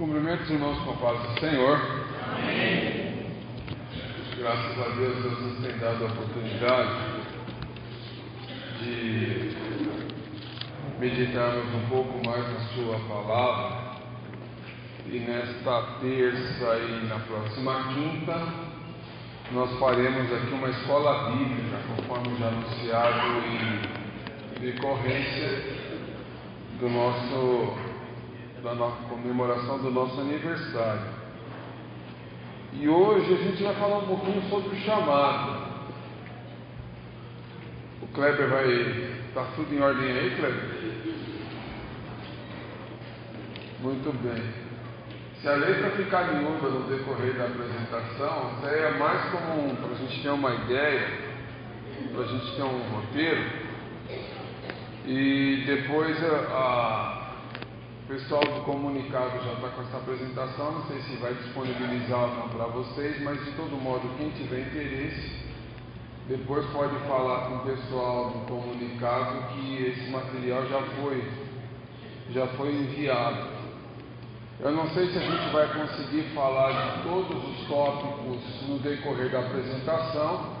Cumprimento os irmãos com a paz do Senhor. Amém. Graças a Deus, Deus nos tem dado a oportunidade de meditarmos um pouco mais na Sua palavra. E nesta terça e na próxima quinta, nós faremos aqui uma escola bíblica, conforme já anunciado em decorrência do nosso da comemoração do nosso aniversário. E hoje a gente vai falar um pouquinho sobre o chamado. O Kleber vai. Está tudo em ordem aí, Kleber? Muito bem. Se a letra ficar miúda no decorrer da apresentação, aí é mais como para a gente ter uma ideia, para a gente ter um roteiro. E depois a, pessoal do comunicado já está com essa apresentação, não sei se vai disponibilizar ou não para vocês, mas de todo modo, quem tiver interesse, depois pode falar com o pessoal do comunicado que esse material já foi, já foi enviado. Eu não sei se a gente vai conseguir falar de todos os tópicos no decorrer da apresentação,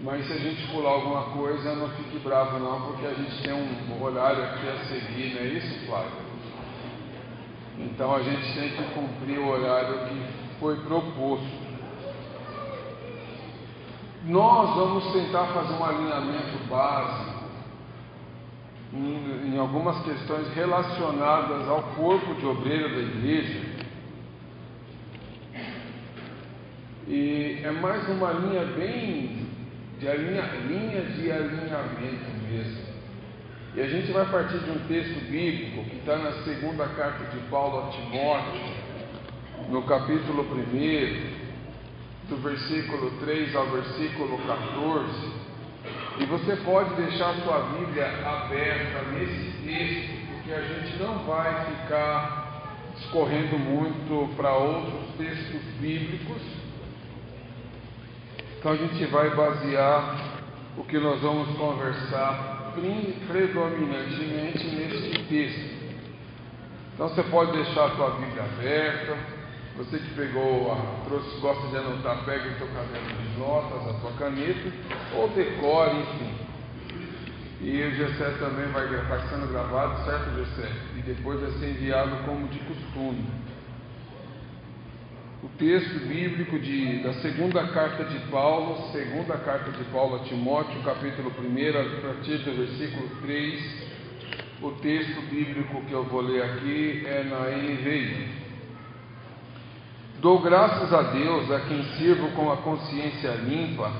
mas se a gente pular alguma coisa, não fique bravo não, porque a gente tem um horário aqui a seguir, não é isso, Flávio? Então a gente tem que cumprir o horário que foi proposto. Nós vamos tentar fazer um alinhamento básico em, em algumas questões relacionadas ao corpo de obreiro da igreja. E é mais uma linha bem de alinha, linha de alinhamento mesmo. E a gente vai partir de um texto bíblico que está na segunda carta de Paulo a Timóteo, no capítulo 1, do versículo 3 ao versículo 14. E você pode deixar sua Bíblia aberta nesse texto, porque a gente não vai ficar escorrendo muito para outros textos bíblicos. Então a gente vai basear o que nós vamos conversar predominantemente neste texto. Então você pode deixar a sua Bíblia aberta. Você que pegou, trouxe, gosta de anotar, pega o seu caderno de notas, a sua caneta, ou decore, enfim. E o Gessé também vai estar sendo gravado, certo, Gessé? E depois vai ser enviado como de costume o texto bíblico de, da segunda carta de Paulo, segunda carta de Paulo a Timóteo, capítulo 1, a partir do versículo 3. O texto bíblico que eu vou ler aqui é na NVI. Dou graças a Deus a quem sirvo com a consciência limpa,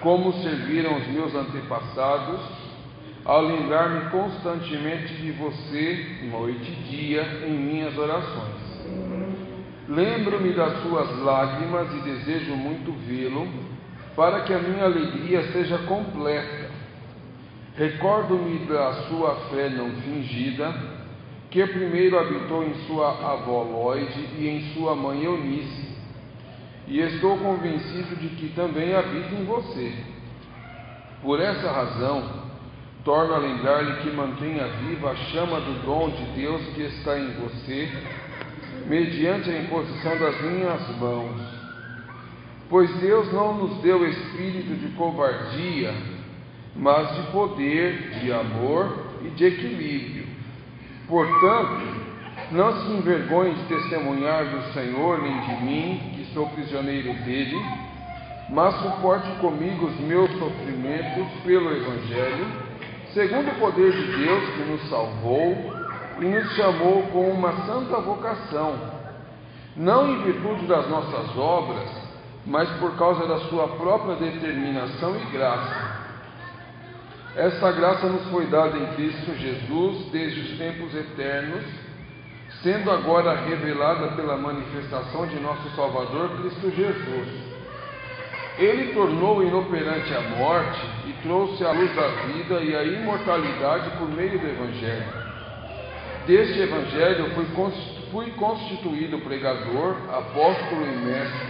como serviram os meus antepassados, ao lembrar-me constantemente de você, noite e dia, em minhas orações. Lembro-me das suas lágrimas e desejo muito vê-lo, para que a minha alegria seja completa. Recordo-me da sua fé não fingida, que primeiro habitou em sua avó Lloyd e em sua mãe Eunice, e estou convencido de que também habita em você. Por essa razão, torno a lembrar-lhe que mantenha viva a chama do dom de Deus que está em você mediante a imposição das minhas mãos. Pois Deus não nos deu espírito de covardia, mas de poder, de amor e de equilíbrio. Portanto, não se envergonhe de testemunhar do Senhor nem de mim, que sou prisioneiro dele, mas suporte comigo os meus sofrimentos pelo Evangelho, segundo o poder de Deus que nos salvou e nos chamou com uma santa vocação, não em virtude das nossas obras, mas por causa da sua própria determinação e graça. Essa graça nos foi dada em Cristo Jesus desde os tempos eternos, sendo agora revelada pela manifestação de nosso Salvador Cristo Jesus. Ele tornou inoperante a morte e trouxe a luz da vida e a imortalidade por meio do Evangelho Deste Evangelho fui, constituído pregador, apóstolo e mestre.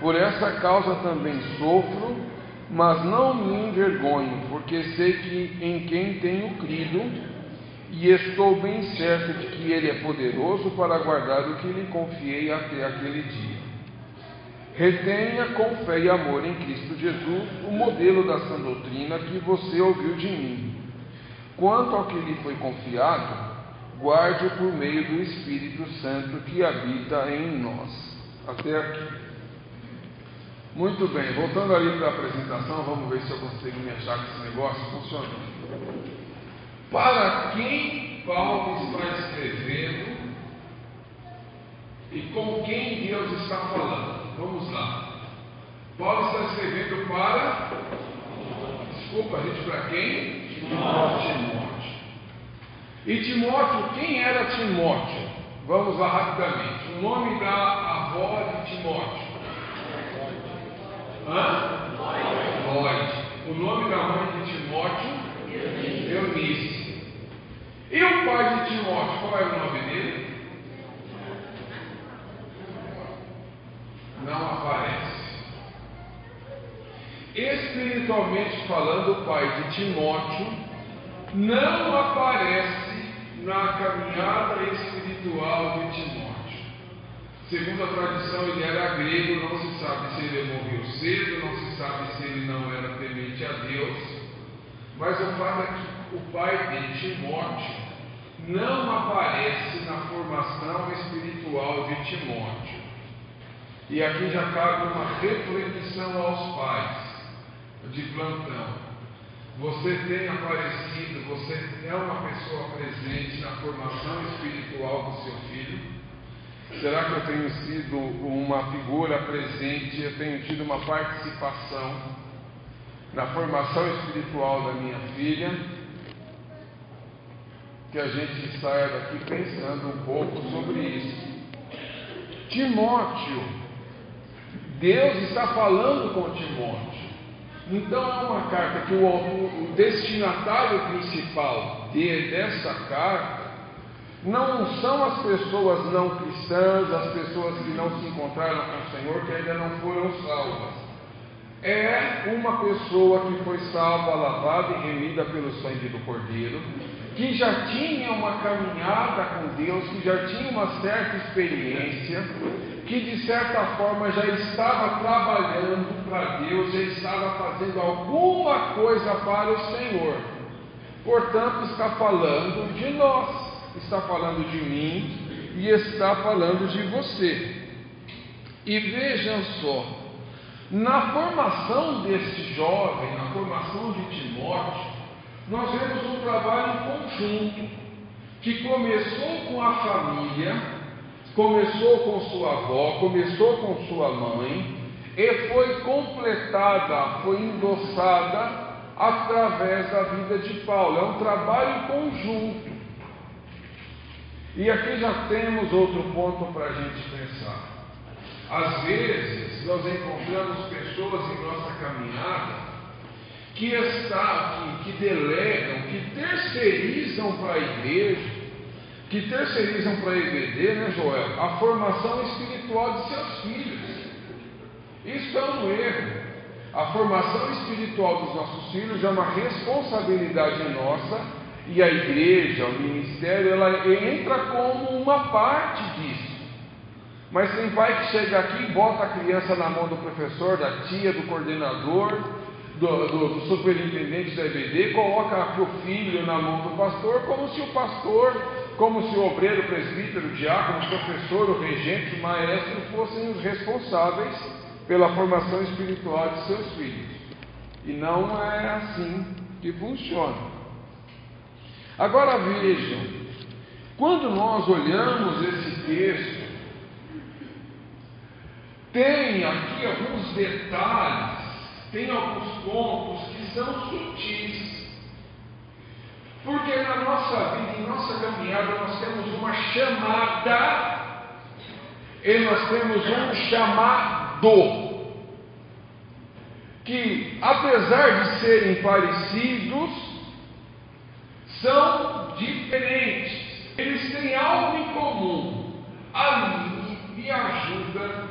Por essa causa também sofro, mas não me envergonho, porque sei que em quem tenho crido, e estou bem certo de que Ele é poderoso para guardar o que lhe confiei até aquele dia. Retenha com fé e amor em Cristo Jesus o modelo da sã doutrina que você ouviu de mim. Quanto ao que lhe foi confiado, guarde-o por meio do Espírito Santo que habita em nós. Até aqui. Muito bem, voltando ali para a apresentação, vamos ver se eu consigo me achar com esse negócio funcionando. Para quem Paulo está escrevendo e com quem Deus está falando? Vamos lá. Paulo está escrevendo para. Desculpa, gente, para quem? Timóteo. E Timóteo, quem era Timóteo? Vamos lá rapidamente. O nome da avó de Timóteo. Hã? Lloyd. O nome da mãe de Timóteo? Eunice. E o pai de Timóteo, qual era o nome dele? Não aparece. Espiritualmente falando, o pai de Timóteo não aparece na caminhada espiritual de Timóteo. Segundo a tradição, ele era grego, não se sabe se ele morreu cedo, não se sabe se ele não era temente a Deus. Mas o fato é que o pai de Timóteo não aparece na formação espiritual de Timóteo. E aqui já cabe uma reflexão aos pais de plantão. Você tem aparecido, você é uma pessoa presente na formação espiritual do seu filho? Será que eu tenho sido uma figura presente, eu tenho tido uma participação na formação espiritual da minha filha? Que a gente saia daqui pensando um pouco sobre isso. Timóteo, Deus está falando com Timóteo. Então é uma carta que o, o destinatário principal de, dessa carta não são as pessoas não cristãs, as pessoas que não se encontraram com o Senhor, que ainda não foram salvas. É uma pessoa que foi salva, lavada e remida pelo sangue do Cordeiro, que já tinha uma caminhada com Deus, que já tinha uma certa experiência, que de certa forma já estava trabalhando para Deus, já estava fazendo alguma coisa para o Senhor. Portanto, está falando de nós está falando de mim e está falando de você. E vejam só, na formação deste jovem, na formação de Timóteo, nós vemos um trabalho conjunto que começou com a família, começou com sua avó, começou com sua mãe e foi completada, foi endossada através da vida de Paulo. É um trabalho conjunto. E aqui já temos outro ponto para a gente pensar. Às vezes, nós encontramos pessoas em nossa caminhada que, está, que, que delegam, que terceirizam para a igreja, que terceirizam para a EBD, né, Joel, a formação espiritual de seus filhos. Isso é um erro. A formação espiritual dos nossos filhos é uma responsabilidade nossa e a igreja, o ministério, ela entra como uma parte disso. Mas tem pai que chega aqui e bota a criança na mão do professor, da tia, do coordenador, do, do, do superintendente da EBD, coloca o filho na mão do pastor, como se o pastor, como se o obreiro, o presbítero, o diácono, o professor, o regente, o maestro fossem os responsáveis pela formação espiritual de seus filhos. E não é assim que funciona. Agora vejam, quando nós olhamos esse texto, tem aqui alguns detalhes, tem alguns pontos que são sutis. Porque na nossa vida, em nossa caminhada, nós temos uma chamada e nós temos um chamado. Que apesar de serem parecidos, são diferentes. Eles têm algo em comum. A mim me ajuda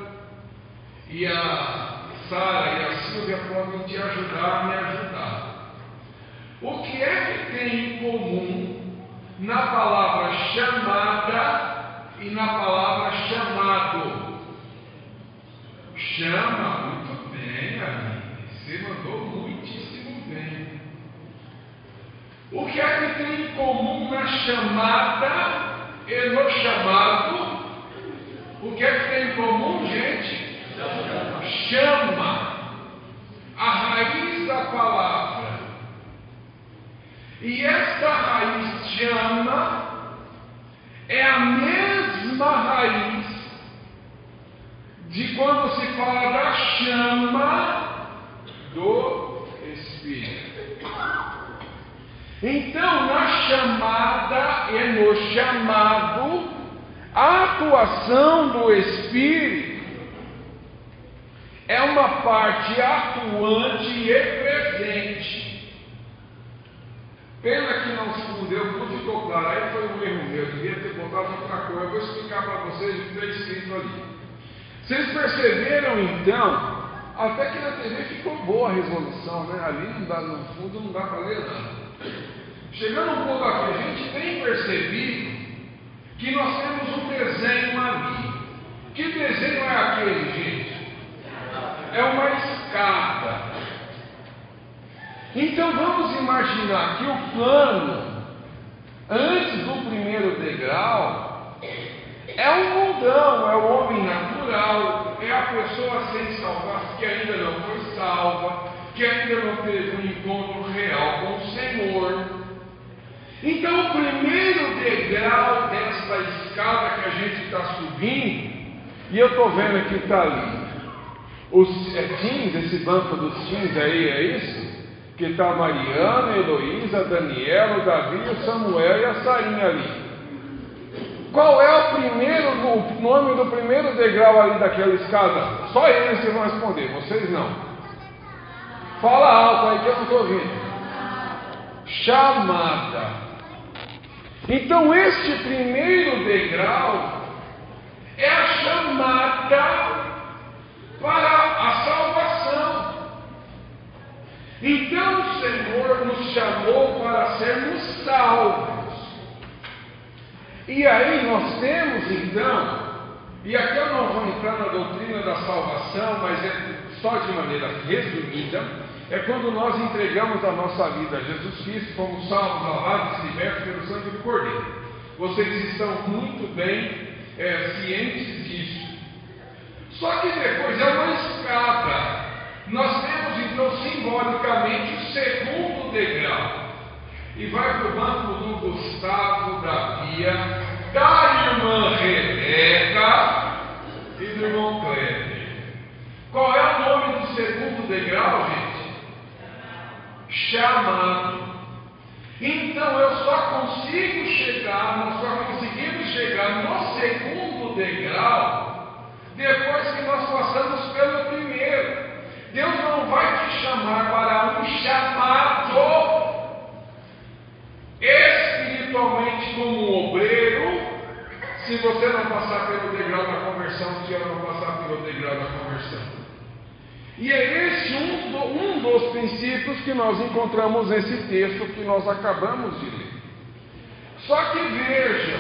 e a Sara e a Silvia podem te ajudar a me ajudar. O que é que tem em comum na palavra chamada e na palavra chamado. Chama muito bem, amigo. Você mandou muitíssimo bem. O que é que tem em comum na chamada e no chamado? O que é que tem em comum, gente? Chama. A raiz da palavra. E esta raiz chama é a mesma raiz de quando se fala da chama do Espírito. Então, na chamada e no chamado, a atuação do Espírito é uma parte atuante e presente. Pena que não se deu, não ficou claro. Aí foi um erro meu, devia ter botado outra coisa. Eu vou explicar para vocês o que está escrito ali. Vocês perceberam então, até que na TV ficou boa a resolução, né? Ali não dá, no fundo não dá para ler nada. Chegando um pouco aqui, a gente tem percebido que nós temos um desenho ali. Que desenho é aquele, gente? É uma escada. Então vamos imaginar que o plano, antes do primeiro degrau, é um mundão, é o homem natural, é a pessoa sem salvar, que ainda não foi salva, que ainda não teve um encontro real com o Senhor. Então, o primeiro degrau desta escada que a gente está subindo, e eu estou vendo que está ali, os é, teens, esse banco dos teens aí, é isso? Que está Mariana, Heloísa, Daniela, Davi, o Samuel e a Sarinha ali. Qual é o primeiro, o nome do primeiro degrau ali daquela escada? Só eles vão responder, vocês não. Fala alto aí que eu não estou ouvindo. Chamada. Então, este primeiro degrau é a chamada para a salvação. Então, o Senhor nos chamou para sermos salvos. E aí nós temos então, e aqui eu não vou entrar na doutrina da salvação, mas é só de maneira resumida, é quando nós entregamos a nossa vida a Jesus Cristo, fomos salvos, lavados libertos pelo sangue do Cordeiro. Vocês estão muito bem é, cientes disso. Só que depois é uma escada. Nós temos então simbolicamente o segundo degrau. E vai para o banco do Gustavo, da Bia, da irmã Rebeca e do irmão Kleber. Qual é o nome do segundo degrau, gente? chamado. Então eu só consigo chegar, nós só conseguimos chegar no segundo degrau depois que nós passamos pelo primeiro. Deus não vai te chamar para um chamado espiritualmente como um obreiro, se você não passar pelo degrau da conversão, se eu não passar pelo degrau da conversão. E é esse um, do, um dos princípios que nós encontramos nesse texto que nós acabamos de ler. Só que vejam,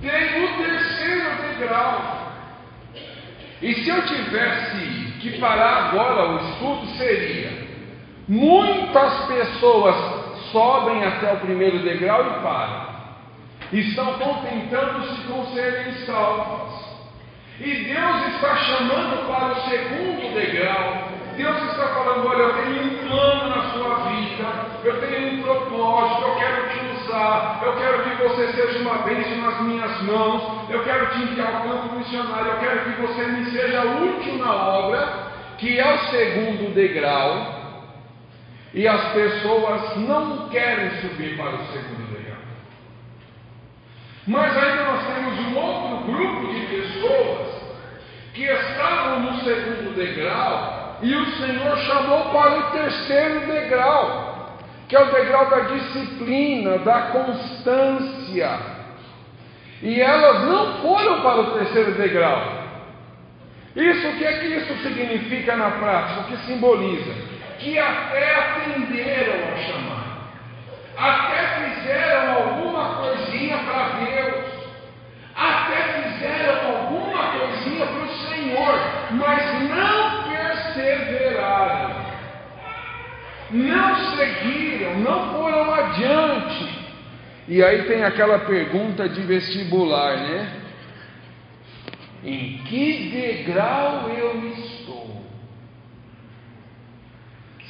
tem o terceiro degrau. E se eu tivesse que parar agora o estudo, seria: muitas pessoas sobem até o primeiro degrau e param. Estão contentando-se com serem salvas. E Deus está chamando para o segundo degrau. Deus está falando: olha, eu tenho um plano na sua vida, eu tenho um propósito, eu quero que você seja uma bênção nas minhas mãos, eu quero te enviar ao campo missionário, eu quero que você me seja útil na obra, que é o segundo degrau. E as pessoas não querem subir para o segundo degrau. Mas ainda nós temos um outro grupo de pessoas que estavam no segundo degrau, e o Senhor chamou para o terceiro degrau, que é o degrau da disciplina, da constância. E elas não foram para o terceiro degrau. Isso o que é que isso significa na prática? O que simboliza? Que até atenderam ao chamado, até fizeram alguma coisinha para Deus, até fizeram alguma coisinha para o Senhor, mas não perseveraram, não seguiram, não foram adiante. E aí tem aquela pergunta de vestibular, né? Em que degrau eu estou?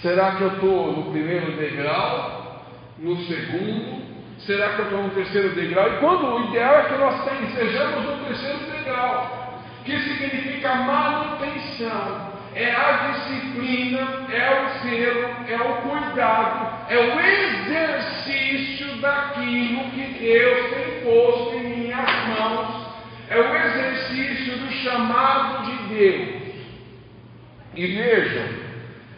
Será que eu estou no primeiro degrau? No segundo? Será que eu estou no terceiro degrau? E quando o ideal é que nós sejamos no terceiro degrau, que significa manutenção, é a disciplina, é o zelo, é o cuidado, é o exercício daquilo que Deus tem posto em minhas mãos, é o exercício do chamado de Deus. E vejam,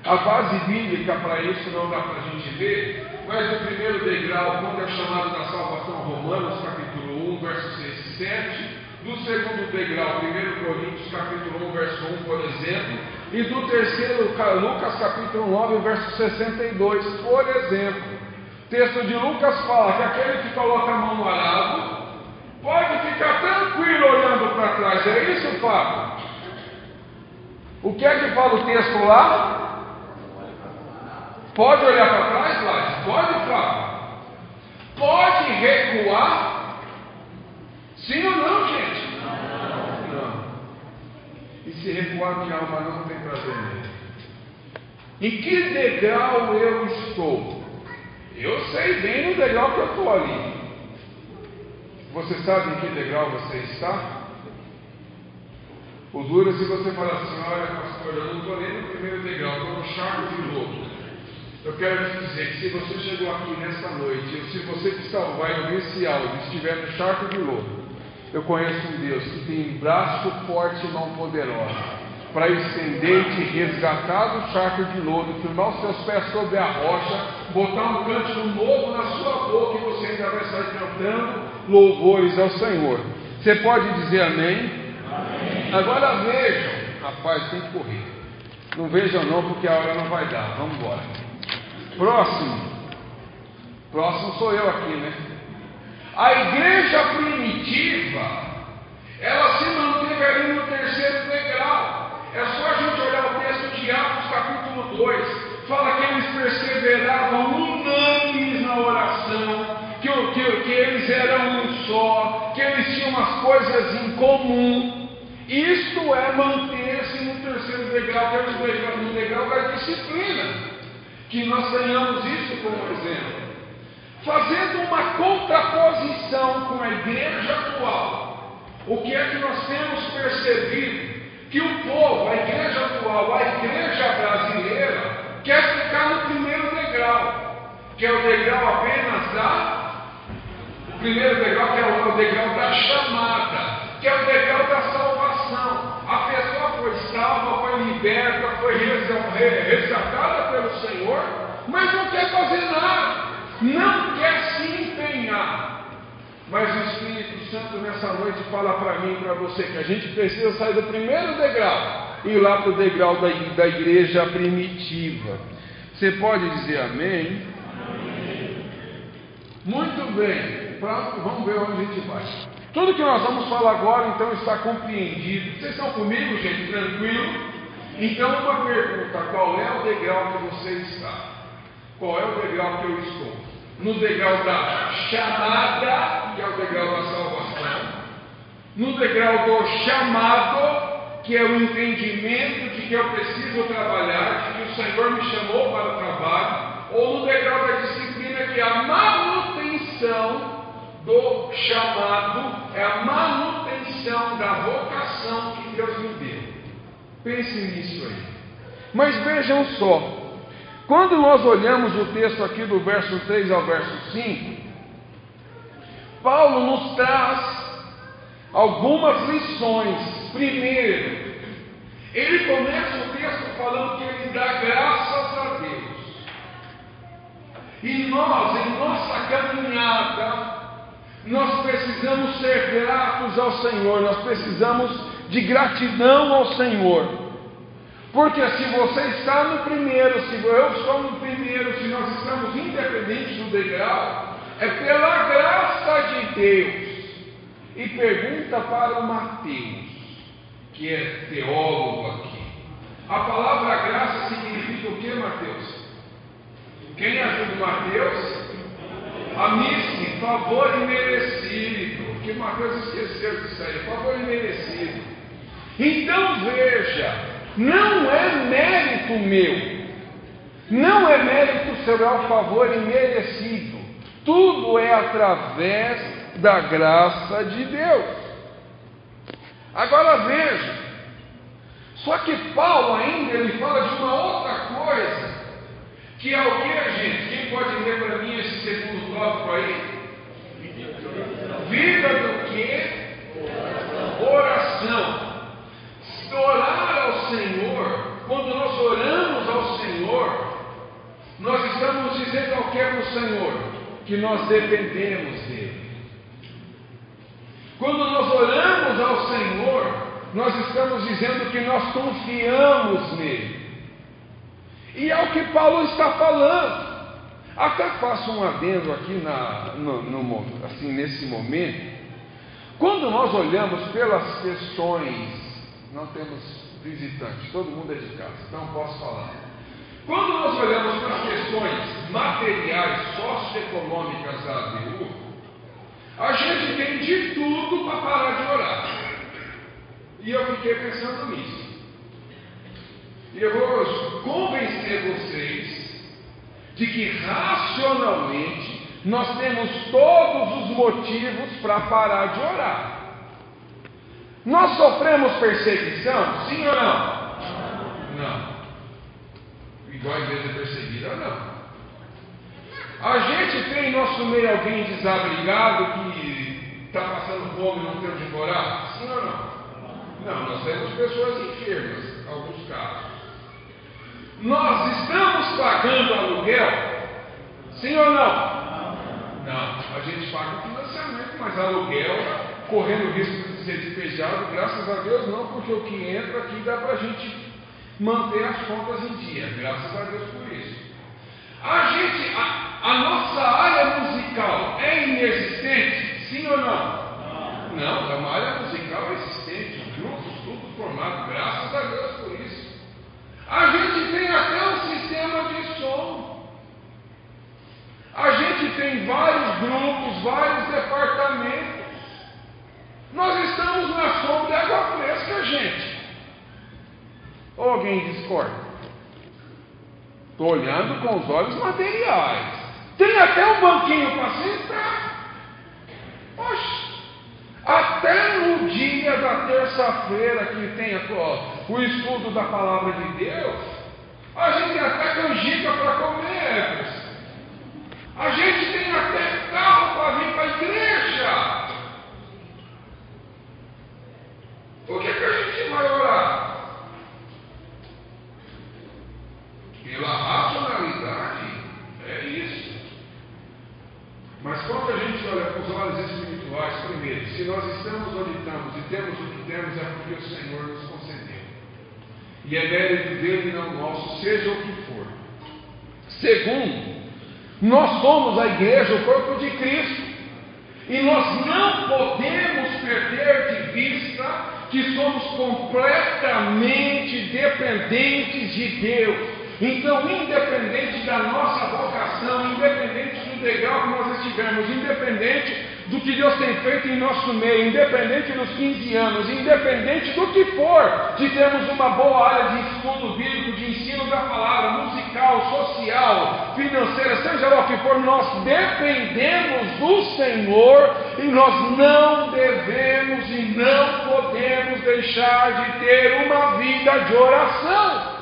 a base bíblica para isso não dá para a gente ver, mas o primeiro degrau, quando é chamado da salvação, Romanos capítulo 1, verso 6 e 7, do segundo degrau, 1 Coríntios capítulo 1, verso 1, por exemplo, e do terceiro, Lucas capítulo 9, verso 62, por exemplo. Texto de Lucas fala que aquele que coloca a mão no arado pode ficar tranquilo olhando para trás. É isso, Fábio? O que é que fala o texto lá? Pode olhar para trás, Lázaro? Pode, Fábio? Pode recuar? Sim ou não, gente? E se recuar minha alma não tem prazer nele. Em que degrau eu estou? Eu sei bem no degrau que eu estou ali. Você sabe em que degrau você está? O duro é se você falar assim, olha pastor, eu não estou nem no primeiro degrau, estou no charco de novo. Eu quero te dizer que se você chegou aqui nesta noite, ou se você que está, vai ouvir esse áudio, estiver no charco de lodo, eu conheço um Deus que tem braço forte e mão poderosa para estender e te resgatar do charco de lodo, firmar os seus pés sobre a rocha, botar um cântico novo na sua boca e você ainda vai sair cantando louvores ao Senhor. Você pode dizer amém? amém. Agora vejam, rapaz, tem que correr. Não vejam não, porque a hora não vai dar. Vamos embora. Próximo. Próximo sou eu aqui, né? A igreja primitiva, ela se manteve ali no terceiro degrau. É só a gente olhar o texto de Atos, capítulo 2. Fala que eles perseveravam unânimes na oração, que, que, que eles eram um só, que eles tinham as coisas em comum. Isto é manter-se no terceiro degrau, que é no degrau da disciplina. Que nós tenhamos isso como exemplo fazendo uma contraposição com a igreja atual, o que é que nós temos percebido? Que o povo, a igreja atual, a igreja brasileira, quer ficar no primeiro degrau, que é o degrau apenas da. O primeiro degrau, que é o degrau da chamada, que é o degrau da salvação. A pessoa foi salva, foi liberta, foi resgatada pelo Senhor, mas não quer fazer nada não quer se empenhar. Mas o Espírito Santo nessa noite fala para mim e para você que a gente precisa sair do primeiro degrau e ir lá para o degrau da, da igreja primitiva. Você pode dizer amém? amém. Muito bem. Pronto, vamos ver onde a gente vai. Tudo que nós vamos falar agora, então, está compreendido. Vocês estão comigo, gente? Tranquilo? Então, uma pergunta: qual é o degrau que você está? Qual é o degrau que eu estou? No degrau da chamada, que é o degrau da salvação, no degrau do chamado, que é o entendimento de que eu preciso trabalhar, de que o Senhor me chamou para o trabalho, ou no degrau da disciplina, que é a manutenção do chamado, é a manutenção da vocação que Deus me deu. Pense nisso aí. Mas vejam só, quando nós olhamos o texto aqui do verso 3 ao verso 5, Paulo nos traz algumas lições. Primeiro, ele começa o texto falando que ele dá graças a Deus. E nós, em nossa caminhada, nós precisamos ser gratos ao Senhor, nós precisamos de gratidão ao Senhor. Porque se você está no primeiro, se eu estou no primeiro, se nós estamos independentes do degrau, é pela graça de Deus. E pergunta para o Mateus, que é teólogo aqui. A palavra graça significa o que, Mateus? Quem ajuda o Mateus? Amice, favor imerecido. Que Mateus esqueceu disso aí, favor imerecido. Então veja, não é mérito meu, não é mérito seu, é o favor imerecido. Tudo é através da graça de Deus. Agora veja, só que Paulo ainda ele fala de uma outra coisa, que é o que, gente? Quem pode ler para mim esse segundo tópico aí? Vida do que? Oração. Orar quando nós oramos ao Senhor, nós estamos dizendo ao que é o Senhor? que nós dependemos dele. Quando nós oramos ao Senhor, nós estamos dizendo que nós confiamos nele. E é o que Paulo está falando. Até faço um adendo aqui na, no, no, assim, nesse momento. Quando nós olhamos pelas questões, não temos visitantes, todo mundo é de casa, então posso falar. Quando nós olhamos para as questões materiais, socioeconômicas da ADU, a gente tem de tudo para parar de orar. E eu fiquei pensando nisso. E eu vou convencer vocês de que racionalmente nós temos todos os motivos para parar de orar. Nós sofremos perseguição? Sim ou não? Não igual a igreja perseguida, não. A gente tem em nosso meio alguém desabrigado que está passando fome e não tem onde morar? Sim ou não? Não, nós temos pessoas enfermas, em alguns casos. Nós estamos pagando aluguel? Sim ou não? Não, a gente paga financiamento, mas aluguel, correndo risco de ser despejado, graças a Deus não, porque o que entra aqui dá para a gente manter as contas em dia, graças a Deus por isso. A gente, a, a nossa área musical é inexistente? Sim ou não? Não, é uma área musical existente, grupos, tudo formado, graças a Deus por isso. A gente tem até um sistema de som. A gente tem vários grupos, vários departamentos. Nós estamos na sombra de água fresca, gente. Ou alguém discorda? Estou olhando com os olhos materiais. Tem até um banquinho para sentar. Oxe, até no dia da terça-feira que tem o estudo da palavra de Deus, a gente até canjica para comer. A gente tem até carro para vir para a igreja. O que, que a gente vai orar? Pela racionalidade, é isso. Mas quando a gente olha com os olhos espirituais, primeiro, se nós estamos onde estamos e temos o que temos, é porque o Senhor nos concedeu. E é mérito dele, não nosso, seja o que for. Segundo, nós somos a igreja, o corpo de Cristo. E nós não podemos perder de vista que somos completamente dependentes de Deus. Então, independente da nossa vocação, independente do degrau que nós estivermos, independente do que Deus tem feito em nosso meio, independente dos 15 anos, independente do que for, de termos uma boa área de estudo bíblico, de ensino da palavra, musical, social, financeira, seja lá o que for, nós dependemos do Senhor e nós não devemos e não podemos deixar de ter uma vida de oração.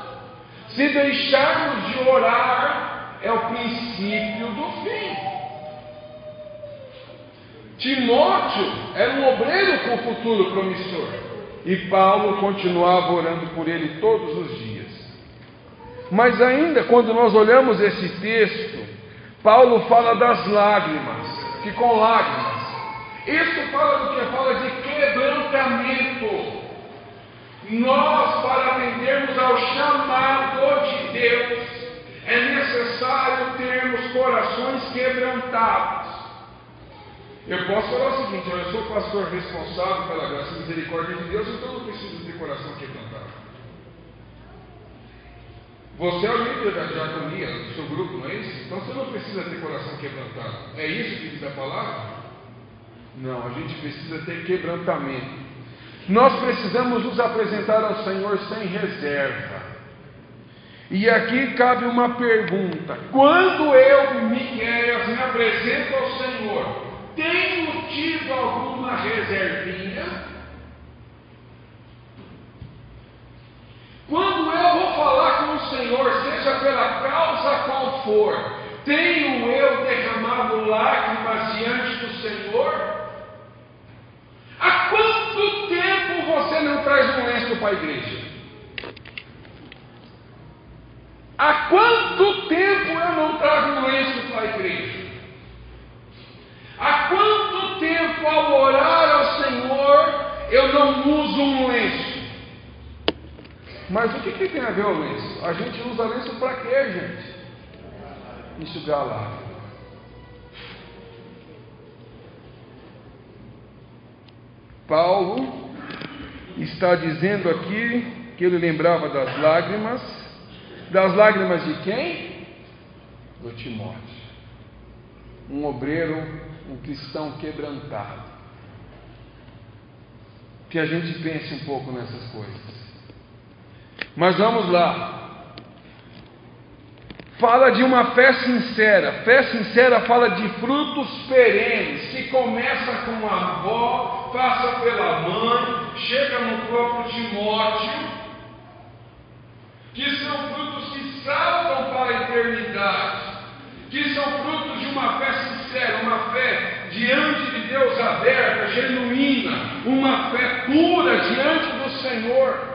Se deixarmos de orar, é o princípio do fim. Timóteo era um obreiro com futuro promissor. E Paulo continuava orando por ele todos os dias. Mas ainda quando nós olhamos esse texto, Paulo fala das lágrimas, que com lágrimas. Isso fala do que? Fala de quebrantamento. Nós, para atendermos ao chamado de Deus, corações quebrantados. Eu posso falar o seguinte: eu sou pastor responsável pela graça e misericórdia de Deus, então eu preciso ter coração quebrantado. Você é o líder da diaconia do seu grupo, não é isso? Então você não precisa ter coração quebrantado. É isso que diz a palavra? Não, a gente precisa ter quebrantamento. Nós precisamos nos apresentar ao Senhor sem reserva. E aqui cabe uma pergunta: quando eu, Miquel, me apresento ao Senhor, tenho tido alguma reservinha? Quando eu vou falar com o Senhor, seja pela causa qual for, tenho eu derramado lágrimas diante do Senhor? Há quanto tempo você não traz um lenço para a igreja? Há quanto tempo eu não trago lenço para a igreja? Há quanto tempo ao orar ao Senhor eu não uso um lenço? Mas o que, que tem a ver o lenço? A gente usa lenço para quê, gente? Enxugar lá. Paulo está dizendo aqui que ele lembrava das lágrimas. Das lágrimas de quem? Do Timóteo. Um obreiro, um cristão quebrantado. Que a gente pense um pouco nessas coisas. Mas vamos lá. Fala de uma fé sincera. Fé sincera fala de frutos perenes, que começa com a avó, passa pela mãe, chega no próprio Timóteo, que são frutos que saltam para a eternidade, que são frutos de uma fé sincera, uma fé diante de Deus aberta, genuína, uma fé pura diante do Senhor.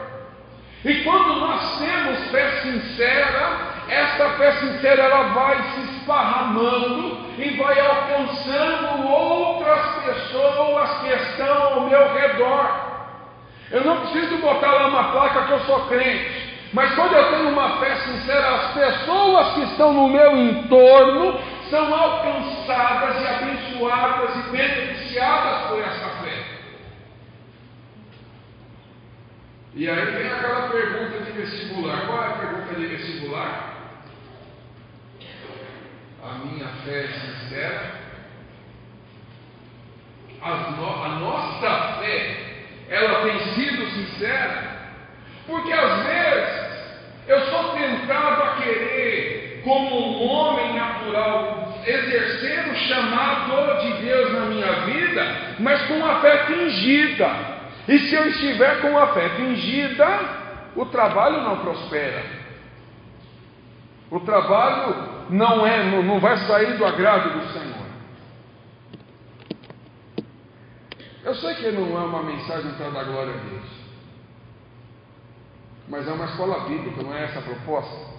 E quando nós temos fé sincera, essa fé sincera ela vai se esparramando e vai alcançando outras pessoas que estão ao meu redor. Eu não preciso botar lá uma placa que eu sou crente, mas quando eu tenho uma fé sincera, as pessoas que estão no meu entorno são alcançadas e abençoadas e beneficiadas por essa E aí vem aquela pergunta de vestibular. Qual é a pergunta de vestibular? A minha fé é sincera. No, a nossa fé, ela tem sido sincera. Porque às vezes eu sou tentado a querer, como um homem natural, exercer o chamado de Deus na minha vida, mas com a fé fingida. E se eu estiver com a fé fingida, o trabalho não prospera. O trabalho não é, não vai sair do agrado do Senhor. Eu sei que não é uma mensagem para dar glória a Deus. Mas é uma escola bíblica, não é essa a proposta?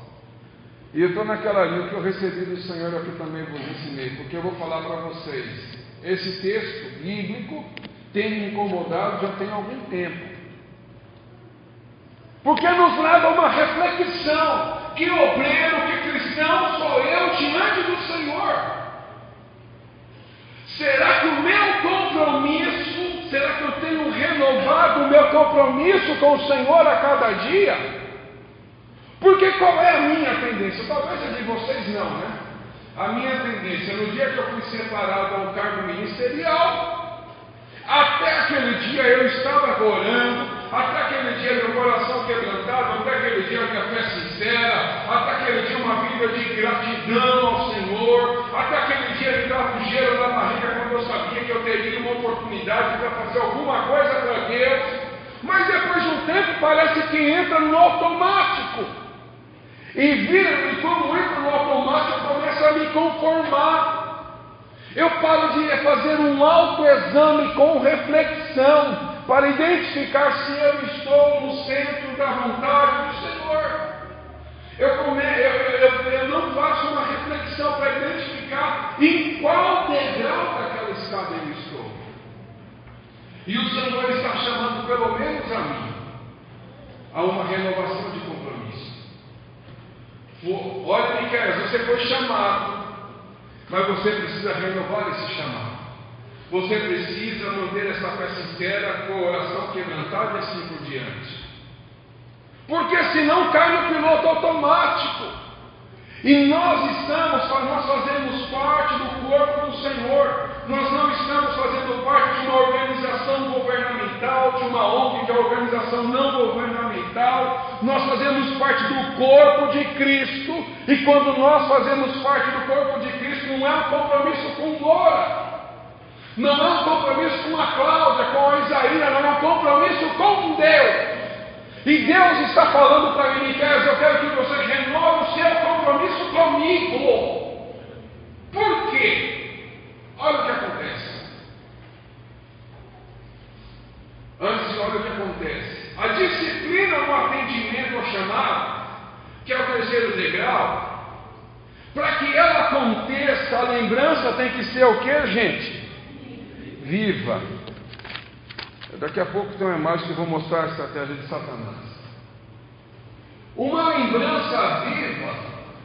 E eu estou naquela linha que eu recebi do Senhor aqui também vos ensinei, porque eu vou falar para vocês. Esse texto bíblico tem me incomodado já tem algum tempo. Porque nos leva a uma reflexão: que obreiro, que cristão sou eu diante do Senhor? Será que o meu compromisso, renovado o meu compromisso com o Senhor a cada dia? Porque qual é a minha tendência? Talvez a de vocês não, né? A minha tendência, no dia que eu fui separado ao cargo ministerial, até aquele dia eu estava orando, até aquele dia meu coração quebrantado, até aquele dia minha fé sincera, até aquele dia uma vida de gratidão ao Senhor, até aquele dia um gelo na barriga quando eu sabia que eu teria uma oportunidade para fazer alguma coisa para Deus. Mas depois de um tempo parece que entra no automático. E vira, e como entra no automático, começa a me conformar. Eu paro de fazer um autoexame com reflexão para identificar se eu estou no centro da vontade do Senhor. Eu, come, eu, eu, eu não faço uma reflexão para identificar em qual degrau daquela escada eu estou. E o Senhor está chamando, pelo menos a mim, a uma renovação de compromisso. Olha, Miquel, você foi chamado mas você precisa renovar esse chamado. Você precisa manter essa fé sincera, com o coração quebrantado e assim por diante. Porque senão cai no piloto automático. E nós estamos, nós fazemos parte do corpo do Senhor. Nós não estamos fazendo parte de uma organização governamental, de uma ONG, que é organização não governamental. Nós fazemos parte do corpo de Cristo. E quando nós fazemos parte do corpo de Cristo, não é um compromisso com Lora. Não é um compromisso com a Cláudia, com a Isaías, não é um compromisso com Deus. E Deus está falando para mim, eu quero que você renove o seu compromisso comigo. Por quê? Olha o que acontece. Antes, olha o que acontece. A disciplina no atendimento ao chamado, que é o terceiro degrau, para que ela aconteça, a lembrança tem que ser o que, gente? Viva. Daqui a pouco tem uma imagem que eu vou mostrar a estratégia de Satanás. Uma lembrança viva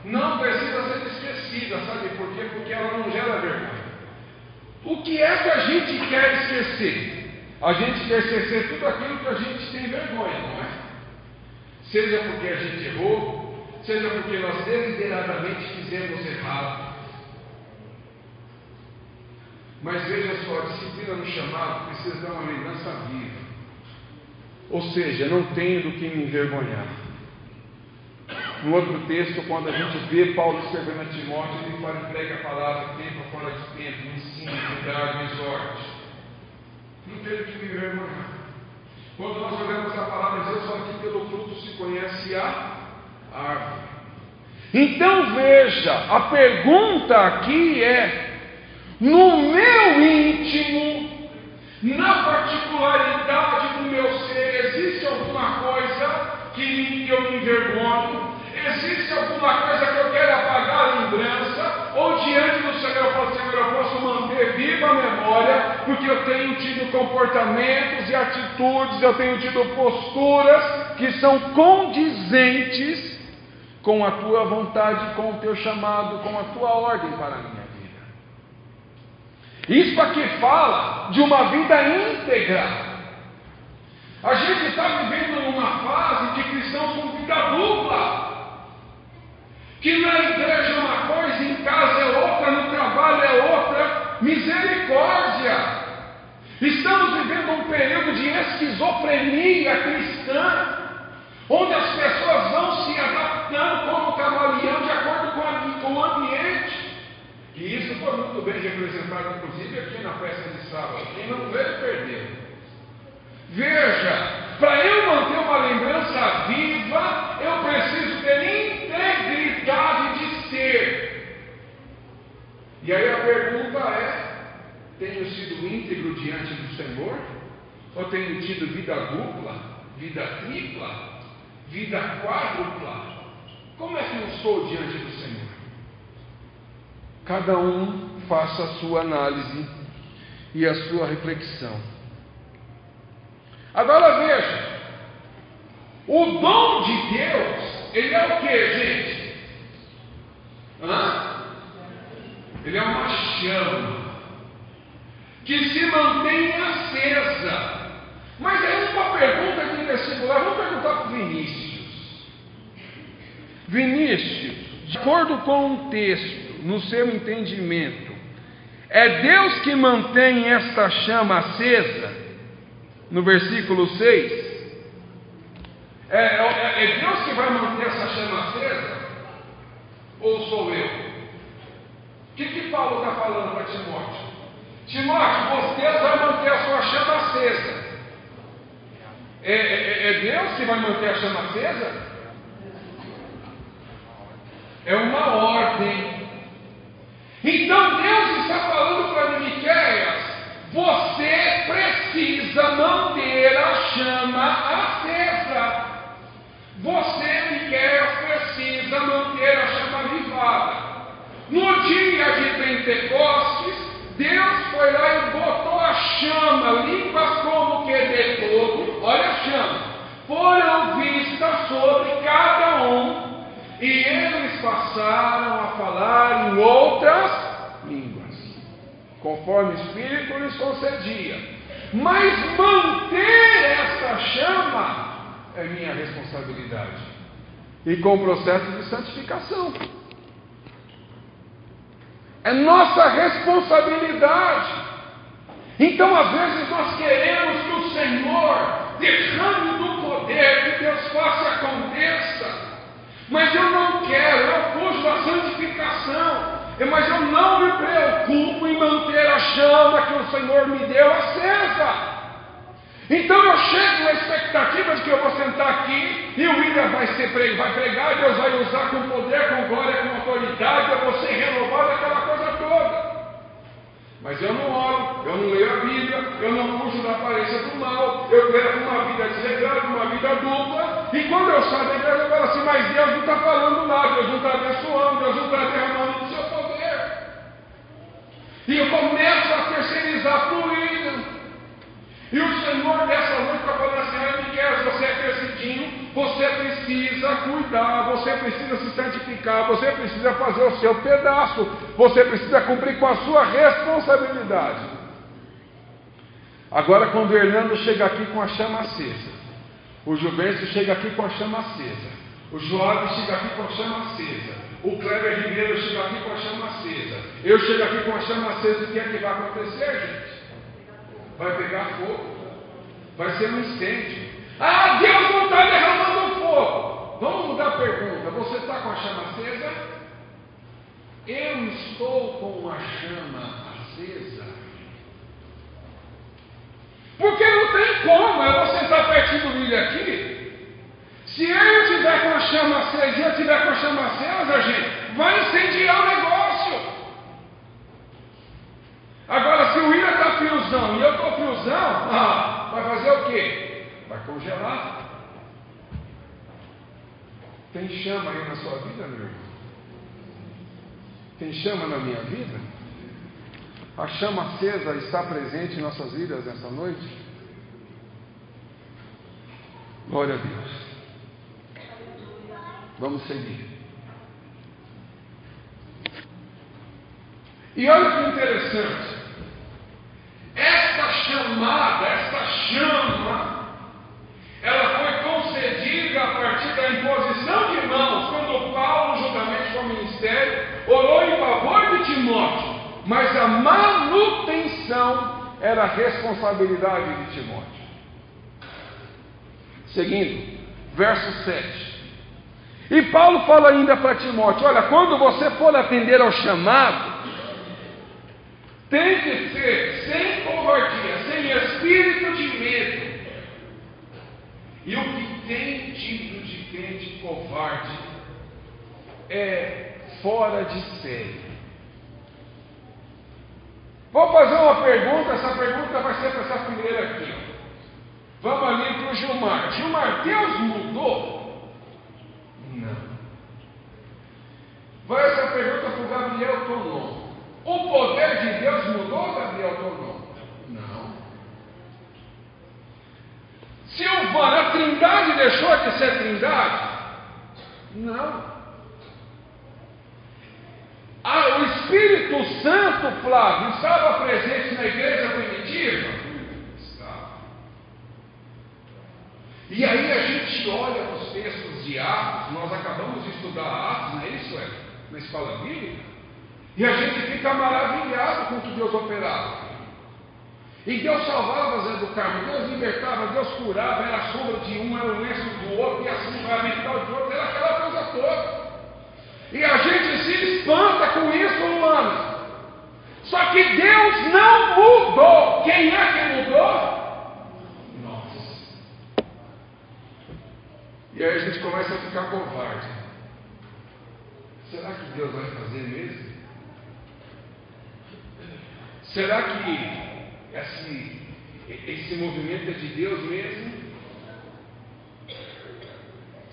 não precisa ser esquecida, sabe por quê? Porque ela não gera vergonha. O que é que a gente quer esquecer? A gente quer esquecer tudo aquilo que a gente tem vergonha, não é? Seja porque a gente errou, seja porque nós deliberadamente fizemos errado, mas veja só, a disciplina no chamado precisa dar uma lembrança viva. Ou seja, não tenho do que me envergonhar. No outro texto, quando a gente vê Paulo escrevendo a Timóteo, ele fala, emprega a palavra tempo fora de tempo, ensina, cuidado, exorte. Não do que me envergonhar. Quando nós olhamos a palavra de Deus, fala que pelo fruto se conhece a árvore. Então veja, a pergunta aqui é: no meu íntimo, na particularidade do meu ser, existe alguma coisa que eu me envergonho? Existe alguma coisa que eu quero apagar a lembrança? Ou diante do Senhor eu falo, Senhor, eu posso manter viva a memória, porque eu tenho tido comportamentos e atitudes, eu tenho tido posturas que são condizentes com a tua vontade, com o teu chamado, com a tua ordem para mim. Isso aqui fala de uma vida íntegra. A gente está vivendo numa fase de cristãos com vida dupla. Que na igreja é uma coisa, casa é outra, no trabalho é outra. Misericórdia! Estamos vivendo um período de esquizofrenia cristã, onde as pessoas vão se adaptando como camaleão de acordo com, com o ambiente. E isso foi muito bem representado, inclusive, aqui na festa de sábado. Quem não veio, perdeu. Veja, para eu manter uma lembrança viva, eu preciso ter integridade de ser. E aí a pergunta é: tenho sido íntegro diante do Senhor? Ou tenho tido vida dupla, vida tripla, vida quádrupla? Como é que eu sou diante do Senhor? Cada um faça a sua análise e a sua reflexão. Agora veja, o dom de Deus, ele é o que, gente? Hã? Ele é uma chama que se mantém acesa. Mas aí uma pergunta aqui no vestibular, vamos perguntar para o Vinícius. Vinícius, de acordo com o texto, no seu entendimento, é Deus que mantém esta chama acesa, no versículo 6. É, é, é, Deus que vai manter essa chama acesa? Ou sou eu? O que, que Paulo está falando para Timóteo? Timóteo, Deus vai manter a sua chama acesa. É, é, é Deus que vai manter a chama acesa? É uma ordem então Deus está falando para Miqueias: você precisa manter a chama acesa. Você, Miqueias, precisa manter a chama avivada. No dia de Pentecostes, Deus foi lá e botou a chama, línguas como que de fogo, olha a chama, foram vistas sobre cada um e eles passaram a falar em outras línguas. conforme o Espírito lhes concedia. Mas manter essa chama é minha responsabilidade. E com o processo de santificação. É nossa responsabilidade. Então, às vezes, nós queremos que o Senhor derrame do poder, que Deus faça aconteça. Mas eu não quero, eu fujo da santificação. Mas eu não me preocupo em manter a chama que o Senhor me deu acesa. Então eu chego na expectativa de que eu vou sentar aqui e o William vai, ser vai pregar, Deus vai usar com poder, com glória, com autoridade, eu vou ser renovado, aquela coisa. Mas eu não oro, eu não leio a Bíblia, eu não fujo da aparência do mal, eu levo uma vida desregrada, uma vida dupla, e quando eu saio da igreja eu falo assim, mas Deus não está falando nada, Deus não está abençoando, Deus não está derramando o seu poder. E eu começo a terceirizar para o William. E o Senhor nessa noite está falando assim, Miguel, você é crescidinho, você precisa cuidar, você precisa se santificar, você precisa fazer o seu pedaço, você precisa cumprir com a sua responsabilidade. Agora, quando o Hernando chega aqui com a chama acesa, o Juvencio chega aqui com a chama acesa, o Joab chega aqui com a chama acesa, o Kleber Ribeiro chega aqui com a chama acesa, eu chego aqui com a chama acesa, o que é que vai acontecer, gente? vai pegar fogo, vai ser um incêndio. Ah, Deus não está derramando fogo. Vamos mudar a pergunta: você está com a chama acesa? Eu estou com a chama acesa. Porque não tem como eu vou sentar pertinho do milho aqui. Se eu estiver com a chama acesa e eu estiver com a chama acesa, gente, vai incendiar o negócio. Agora, se o William está friozão e eu estou friozão, ah, vai fazer o quê? Congelar. Tem chama aí na sua vida, meu irmão? Tem chama na minha vida? A chama acesa está presente em nossas vidas nessa noite? Glória a Deus. Vamos seguir. E olha que interessante. Esta chamada, esta chama, ela foi concedida a partir da imposição de mãos, quando Paulo, juntamente com o ministério, orou em favor de Timóteo. Mas a manutenção era a responsabilidade de Timóteo. Seguindo, verso 7. E Paulo fala ainda para Timóteo: Olha, quando você for atender ao chamado, tem que ser sem covardia, sem espírito de medo. E o que tem tido de crente covarde é fora de série. Vou fazer uma pergunta, essa pergunta vai ser para essa primeira aqui. Vamos ali para o Gilmar. Gilmar, Deus mudou? Não. Vai essa pergunta para o Gabriel Tonon. O poder de Deus mudou, Gabriel tornou? Não. Silvana, a trindade deixou de ser trindade? Não. Ah, o Espírito Santo, Flávio, estava presente na igreja primitiva? Estava. E aí a gente olha os textos de Atos, nós acabamos de estudar Atos, não é isso, é? Na escola bíblica. E a gente fica maravilhado com o que Deus operava. E Deus salvava Zé do Carmo, Deus libertava, Deus curava, era a sombra de um, era o lenço do outro, e assim vai mental de outro, era aquela coisa toda. E a gente se espanta com isso, humano. Só que Deus não mudou. Quem é que mudou? Nós. E aí a gente começa a ficar covarde. Será que Deus vai fazer mesmo? Será que esse, esse movimento é de Deus mesmo?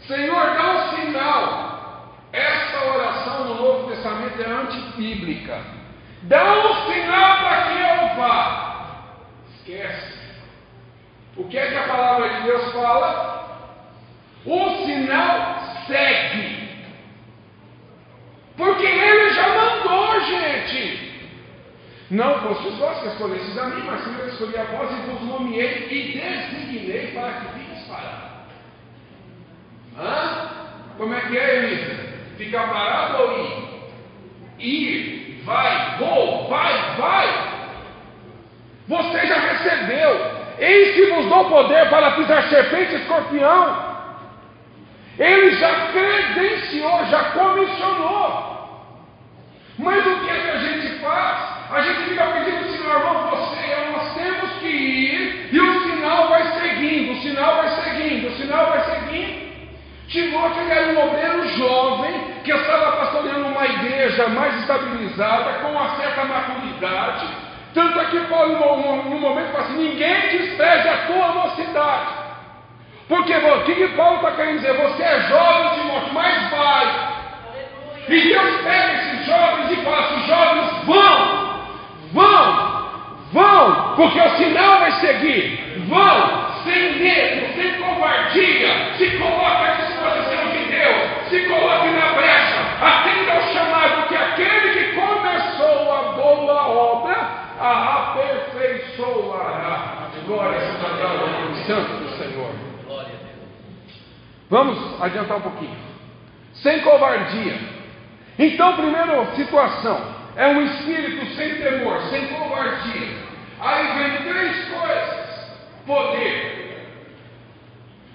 Senhor, dá um sinal. Essa oração no Novo Testamento é antibíblica. Dá um sinal para que eu vá. Esquece. O que é que a palavra de Deus fala? O sinal segue. Porque ele já mandou, gente. Não fostes vós que escolhestes a mim, mas eu escolhi a vós e vos nomeei e designei para que fiques parado. Hã? Como é que é, Elisa? Ficar parado ou ir? Ir, vai, vou, vai, vai. Você já recebeu. Eis que vos dou poder para pisar serpente e escorpião. Ele já credenciou, já comissionou. Mas o que, é que a gente faz? A gente fica pedindo, Senhor, irmão, você, nós temos que ir, e o sinal vai seguindo, o sinal vai seguindo, o sinal vai seguindo. Timóteo era um obreiro jovem que estava pastoreando uma igreja mais estabilizada, com uma certa maturidade. Tanto é que Paulo, no momento, fala assim: ninguém despreze a tua mocidade. Porque o que Paulo está querendo dizer? Você é jovem, Timóteo, mas vai. E Deus pega esses jovens e fala assim: jovens, vão, vão, vão, porque o sinal vai seguir. Vão, sem medo, sem covardia, se coloque à disposição de Deus, se coloque na brecha, atenda ao chamado que aquele que começou a boa obra a aperfeiçoará. Glória dada ao Santo do Senhor. Vamos adiantar um pouquinho. Sem covardia. Então, primeira situação é um espírito sem temor, sem covardia. Aí vem três coisas: poder.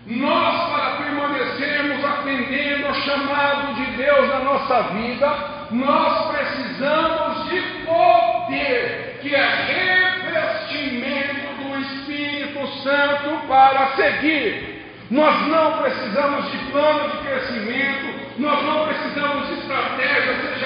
Nós, para permanecermos atendendo ao chamado de Deus na nossa vida, nós precisamos de poder, que é revestimento do Espírito Santo para seguir. Nós não precisamos de plano de crescimento, nós não precisamos de estratégia, seja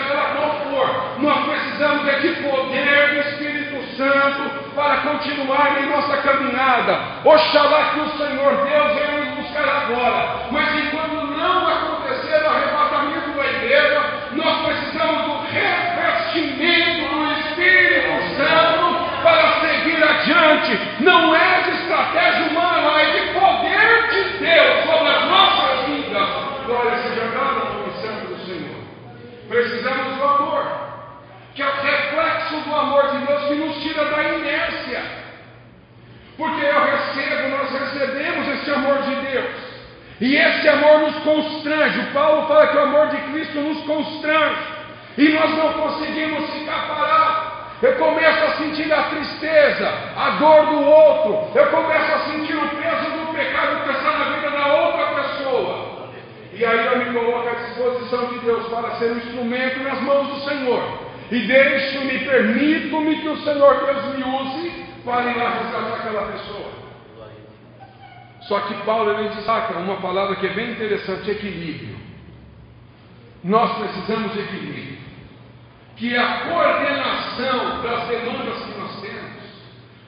for. Nós precisamos é de poder do Espírito Santo para continuar em nossa caminhada. Oxalá que o Senhor Deus venha nos buscar agora. Mas enquanto não acontecer o arrebatamento da igreja, nós precisamos do revestimento do Espírito Santo para seguir adiante. Não é de estratégia humana, é de poder de Deus sobre as nossas vidas. Glória seja dada ao santo do Senhor. Precisamos do amor, que é o reflexo do amor de Deus que nos tira da inércia. Porque eu recebo, nós recebemos esse amor de Deus. E esse amor nos constrange. O Paulo fala que o amor de Cristo nos constrange. E nós não conseguimos ficar parados. Eu começo a sentir a tristeza, a dor do outro. Eu começo a sentir o peso do pecado está na vida da outra pessoa. E aí eu me coloco à disposição de Deus para ser um instrumento nas mãos do Senhor. E deixo-me, permito-me que o Senhor Deus me use para ir lá resgatar aquela pessoa. Só que Paulo ele destaca uma palavra que é bem interessante: equilíbrio. Nós precisamos de equilíbrio. Que é a coordenação das demandas que nós temos.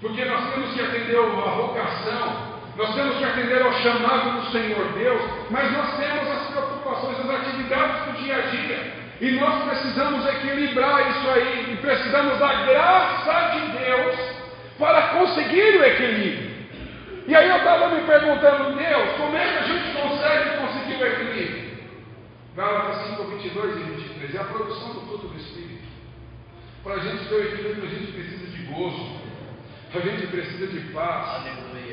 Porque nós temos que atender a vocação, nós temos que atender ao chamado do Senhor Deus, mas nós temos as preocupações, as atividades do dia a dia. E nós precisamos equilibrar isso aí, e precisamos da graça de Deus para conseguir o equilíbrio. E aí eu estava me perguntando, Deus, como é que a gente consegue conseguir o equilíbrio? Gálatas 5, 22 e 23, é a produção do fruto do Espírito. Para a gente ter o equilíbrio, a gente precisa de gozo, a gente precisa de paz,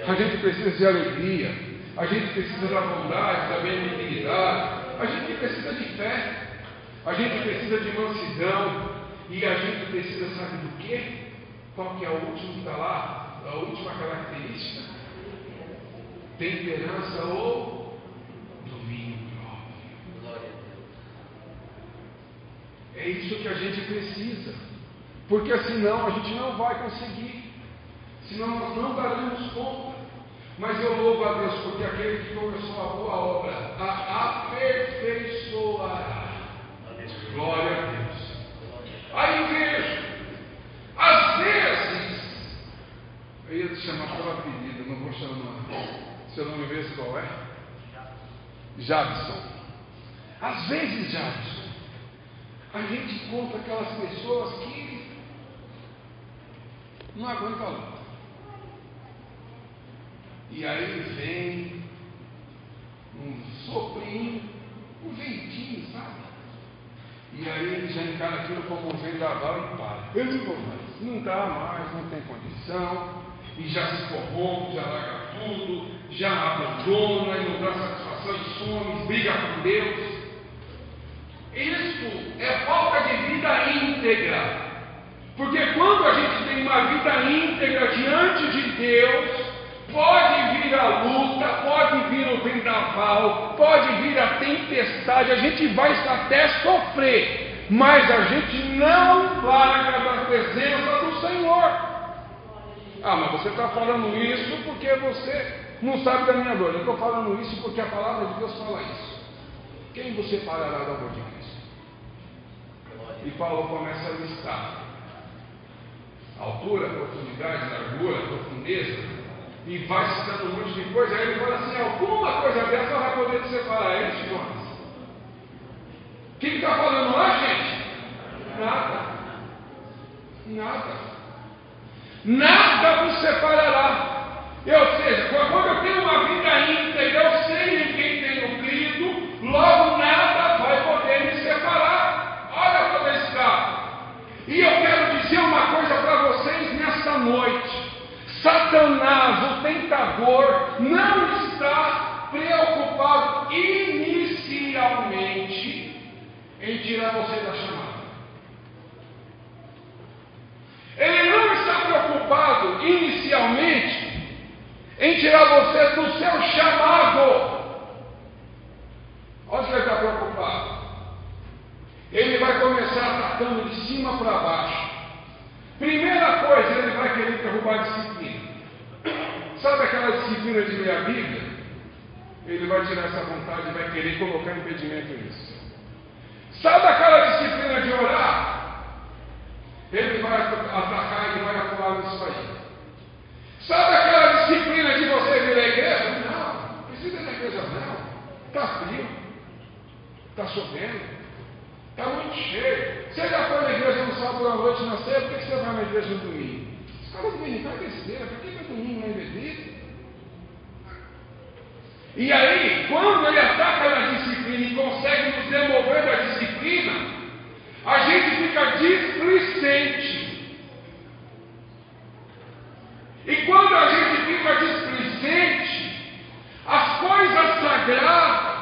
a gente precisa de alegria, a gente precisa da bondade, da benignidade, a gente precisa de fé, a gente precisa de mansidão, e a gente precisa, sabe do quê? Qual que é o último que está lá? A última característica? Temperança ou domínio próprio. Glória a Deus. É isso que a gente precisa. Porque senão a gente não vai conseguir. Senão nós não daremos conta. Mas eu louvo a Deus, porque aquele que começou a boa obra a aperfeiçoará. Glória a Deus. Aí veja, às vezes, eu ia te chamar pelo apelido, não vou chamar. Seu nome mesmo qual é? Jadson. Às vezes, Jadson, a gente encontra aquelas pessoas que não aguentam a luta. E aí vem um soprinho, um ventinho, sabe? E aí ele já encara aquilo como um vendaval e para. Eu vou mais. Não dá mais, não tem condição, e já se corrompe, já larga tudo, já abandona e não dá satisfação some, briga com Deus. Isso é falta de vida íntegra. Porque quando a gente tem uma vida íntegra diante de Deus, pode vir a luta, pode vir o vendaval, pode vir a tempestade, a gente vai até sofrer, mas a gente não larga da presença do Senhor. Ah, mas você está falando isso porque você não sabe da minha dor. Eu estou falando isso porque a palavra de Deus fala isso. Quem você parará da dor de Cristo? E Paulo começa a listar altura, profundidade, largura, profundeza, e vai citando um monte de coisa. Aí ele fala assim: alguma coisa dessa vai poder te separar. É isso, Jonas? O que está falando lá, gente? Nada. Nada. Nada vos separará. Ou seja, quando eu tenho uma vida íntegra, eu sei em quem tenho crido, logo nada vai poder me separar. Olha como está. E eu quero dizer uma coisa para vocês nesta noite. Satanás, o tentador, não está preocupado inicialmente em tirar você da chamada. Ele não está preocupado inicialmente em tirar você do seu chamado. Onde ele está preocupado? Ele vai começar atacando de cima para baixo. Primeira coisa, ele vai querer derrubar a disciplina. Sabe aquela disciplina de ler a Bíblia? Ele vai tirar essa vontade e vai querer colocar impedimento nisso. Sabe aquela disciplina de orar? Ele vai atacar e vai atuar nisso aí. Sabe aquela disciplina de você vir à igreja? Não, precisa ir na igreja não. Está frio, está chovendo, está muito cheio. Você já foi na igreja no sábado à noite na ceia, por que você vai na igreja no domingo? Os caras dominical é besteira, por que é domingo não é bebida? E aí, quando ele ataca na disciplina e consegue nos demover da disciplina, a gente fica displicente. E quando a gente fica displicente, as coisas sagradas,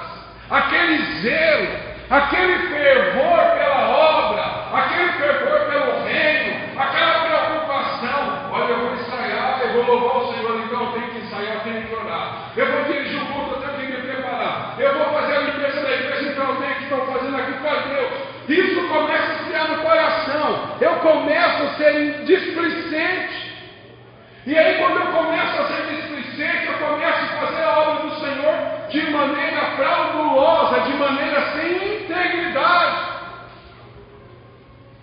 aquele zelo, aquele fervor pela obra, aquele fervor pelo reino, aquela preocupação, olha, eu vou ensaiar, eu vou louvar o Senhor, então eu tenho que ensaiar, eu tenho que orar. Eu vou dirigir o culto, eu tenho que me preparar. Eu vou fazer a limpeza da igreja, então eu tenho que estar fazendo aqui para Deus. Isso começa a criar no coração. Eu começo a ser displicente. E aí, quando eu começo a ser displicente, eu começo a fazer a obra do Senhor de maneira fraudulosa, de maneira sem integridade.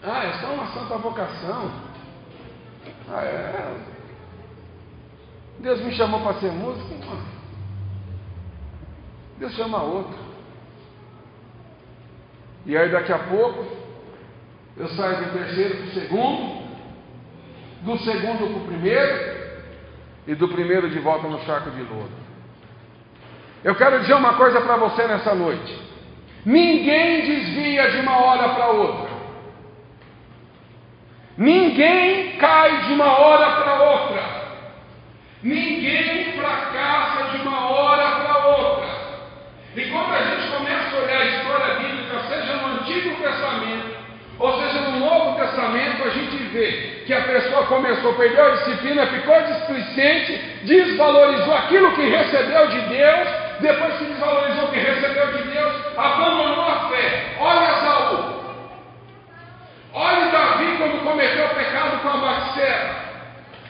Ah, é só uma santa vocação. Ah, é. Deus me chamou para ser músico. Deus chama outro. E aí daqui a pouco eu saio do terceiro para o segundo, do segundo para o primeiro, e do primeiro de volta no charco de lodo. Eu quero dizer uma coisa para você nessa noite. Ninguém desvia de uma hora para outra. Ninguém cai de uma hora para outra. Ninguém fracassa de uma hora para outra. E quando a gente começa a olhar a história bíblica, seja no Antigo Testamento, ou seja no Testamento, a gente vê que a pessoa começou, perdeu a disciplina, ficou displicente, desvalorizou aquilo que recebeu de Deus, depois que desvalorizou o que recebeu de Deus, abandonou a fé. Olha Saul. Olha Davi quando cometeu o pecado com a Batseba.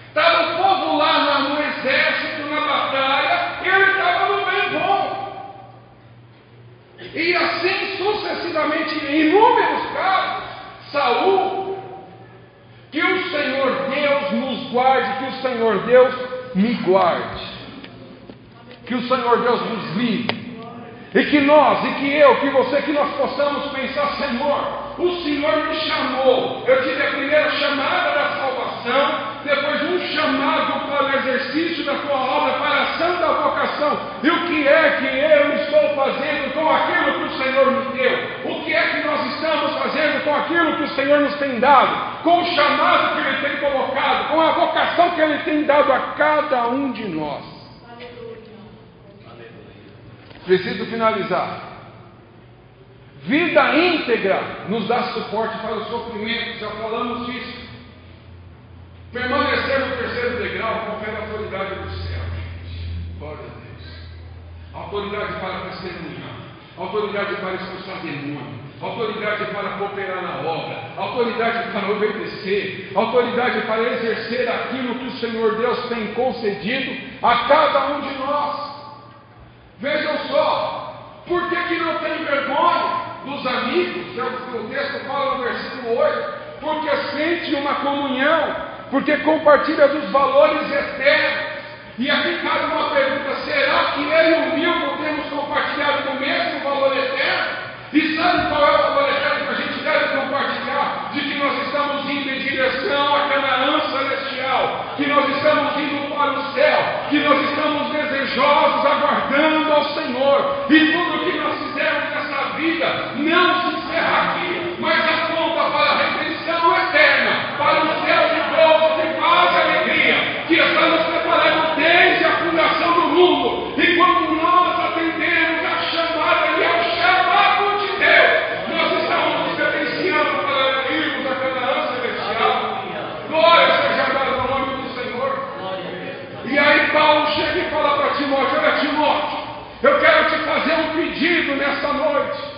Estava o povo lá no exército, na batalha, e ele estava no bem bom. E assim sucessivamente, em inúmeros casos, Saul, que o Senhor Deus nos guarde, que o Senhor Deus me guarde, que o Senhor Deus nos livre. E que nós, e que eu, que você, que nós possamos pensar, Senhor, o Senhor me chamou. Eu tive a primeira chamada da salvação, depois um chamado para o exercício da tua obra, para a ação da vocação. E o que é que eu estou fazendo com aquilo que o Senhor me deu? O que é que nós estamos fazendo com aquilo que o Senhor nos tem dado? com o chamado que Ele tem colocado, com a vocação que Ele tem dado a cada um de nós. Preciso finalizar. Vida íntegra nos dá suporte para o sofrimento, já falamos disso. Permanecer no terceiro degrau confere a autoridade do céu, gente. Glória a Deus. Autoridade para testemunhar, autoridade para expulsar demônio, autoridade para cooperar na obra, autoridade para obedecer, autoridade para exercer aquilo que o Senhor Deus tem concedido a cada um de nós. Vejam só, por que, que não tem vergonha dos amigos, é o texto fala no versículo 8? Porque sente uma comunhão, porque compartilha dos valores eternos. E aqui cabe uma pergunta: será que eu e o Milton temos compartilhado do mesmo valor eterno? E sabe qual é o valor eterno que a gente deve compartilhar? De que nós estamos indo em direção à Canaã celestial, que nós estamos indo para o céu, que nós estamos desejosos, aguardando ao Senhor. E tudo que nós fizermos nessa vida não se encerra aqui, mas aponta para a redenção eterna, para o céu gozo, de paz e alegria, que estamos preparando desde a fundação do mundo. E quando nós atendemos a chamada e ao chamado de Deus, nós estamos pertenciando para irmos a Canaã celestial. Glória seja dada ao nome do Senhor. E aí Paulo chega e fala para Timóteo: Olha, Timóteo, eu quero te fazer um pedido nessa noite.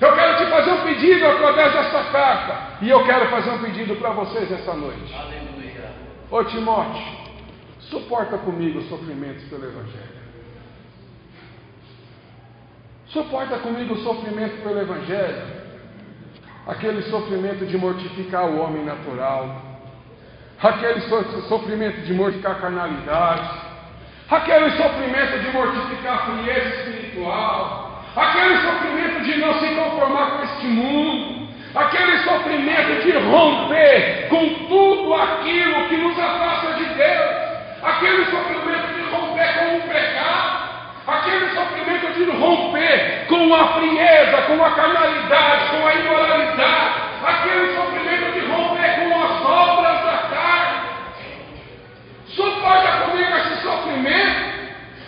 Eu quero te fazer um pedido através desta carta. E eu quero fazer um pedido para vocês esta noite. Aleluia. Ô Timóteo, suporta comigo os sofrimentos pelo Evangelho. Suporta comigo o sofrimento pelo Evangelho. Aquele sofrimento de mortificar o homem natural. Aquele so- sofrimento de mortificar a carnalidade. Aquele sofrimento de mortificar a frieza espiritual. Aquele sofrimento de não se conformar com este mundo. Aquele sofrimento de romper com tudo aquilo que nos afasta de Deus. Aquele sofrimento de romper com o pecado. Aquele sofrimento de romper com a frieza, com a carnalidade, com a imoralidade. Aquele sofrimento de romper com as obras da carne. Suporta comigo esse sofrimento.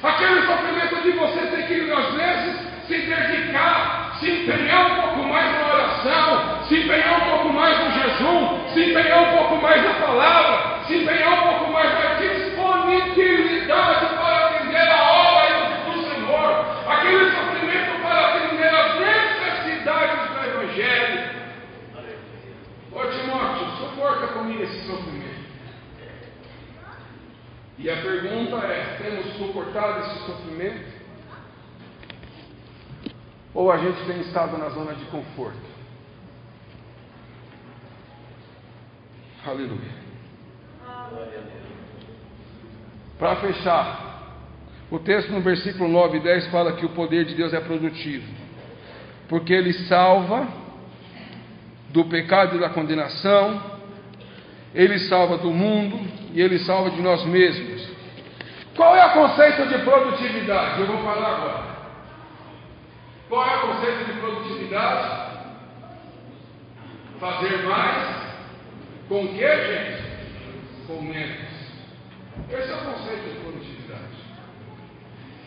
Aquele sofrimento de você ter que, às vezes, se dedicar, se empenhar um pouco mais na oração, se empenhar um pouco mais no jejum, se empenhar um pouco mais na palavra, se empenhar um pouco mais na disponibilidade para atender a obra do Senhor. Aquele sofrimento para atender as necessidades do Evangelho. Ô Timóteo, suporta comigo esse sofrimento. E a pergunta é: temos suportado esse sofrimento? Ou a gente tem estado na zona de conforto? Aleluia. Para fechar, o texto no versículo 9 e 10 fala que o poder de Deus é produtivo, porque ele salva do pecado e da condenação, ele salva do mundo e ele salva de nós mesmos. Qual é o conceito de produtividade? Eu vou falar agora. Qual é o conceito de produtividade? Fazer mais com que, gente? Com menos. Esse é o conceito de produtividade.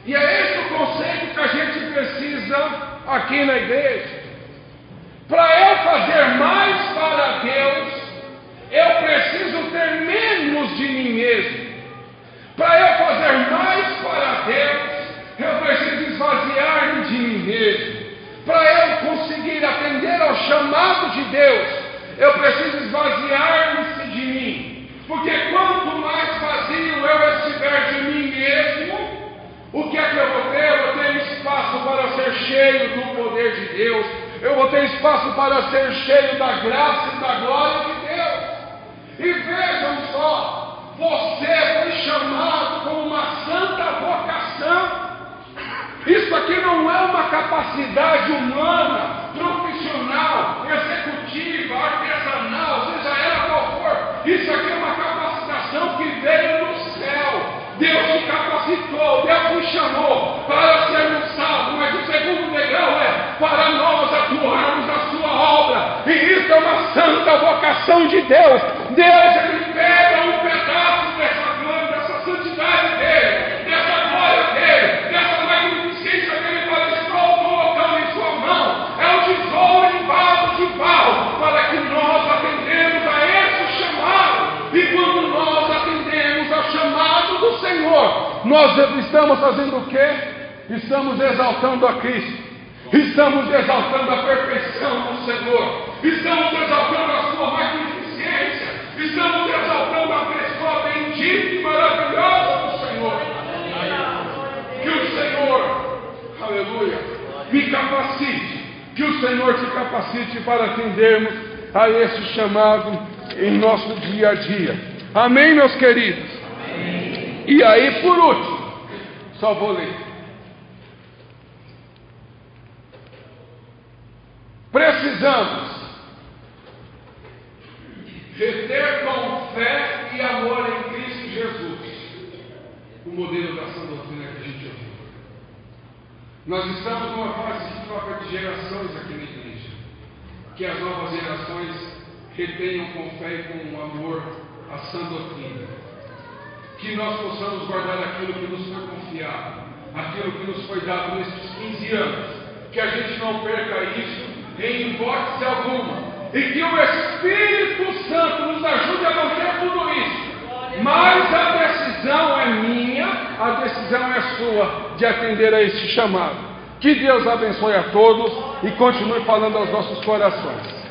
E é esse o conceito que a gente precisa aqui na igreja. Para eu fazer mais para Deus, eu preciso ter menos de mim mesmo. Para eu fazer mais para Deus, eu preciso mim mesmo. Para eu conseguir atender ao chamado de Deus, eu preciso esvaziar-me de mim. Porque quanto mais vazio eu estiver de mim mesmo, o que é que eu vou ter? Eu vou ter espaço para ser cheio do poder de Deus. Eu vou ter espaço para ser cheio da graça e da glória de Deus. E vejam só, você foi chamado com uma santa vocação. Isso aqui não é uma capacidade humana, profissional, executiva, artesanal, seja ela qual for. Isso aqui é uma capacitação que veio do céu. Deus te capacitou, Deus te chamou para sermos salvos, mas o segundo degrau é para nós atuarmos a sua obra. E isso é uma santa vocação de Deus. Deus, ele pega Estamos exaltando a Cristo. Estamos exaltando a perfeição do Senhor. Estamos exaltando a sua magnificência. Estamos exaltando a pessoa bendita e maravilhosa do Senhor. Que o Senhor, aleluia, me capacite. Que o Senhor te capacite para atendermos a esse chamado em nosso dia a dia. Amém, meus queridos? Amém. E aí, por último, só vou ler. Precisamos reter com fé e amor em Cristo Jesus o modelo da sã doutrina que a gente ouviu. Nós estamos numa fase troca de gerações aqui na igreja. Que as novas gerações retenham com fé e com amor a sã doutrina. Que nós possamos guardar aquilo que nos foi confiado, aquilo que nos foi dado nesses 15 anos. Que a gente não perca isso em hipótese alguma. E que o Espírito Santo nos ajude a manter tudo isso. Mas a decisão é minha, a decisão é sua de atender a este chamado. Que Deus abençoe a todos e continue falando aos nossos corações.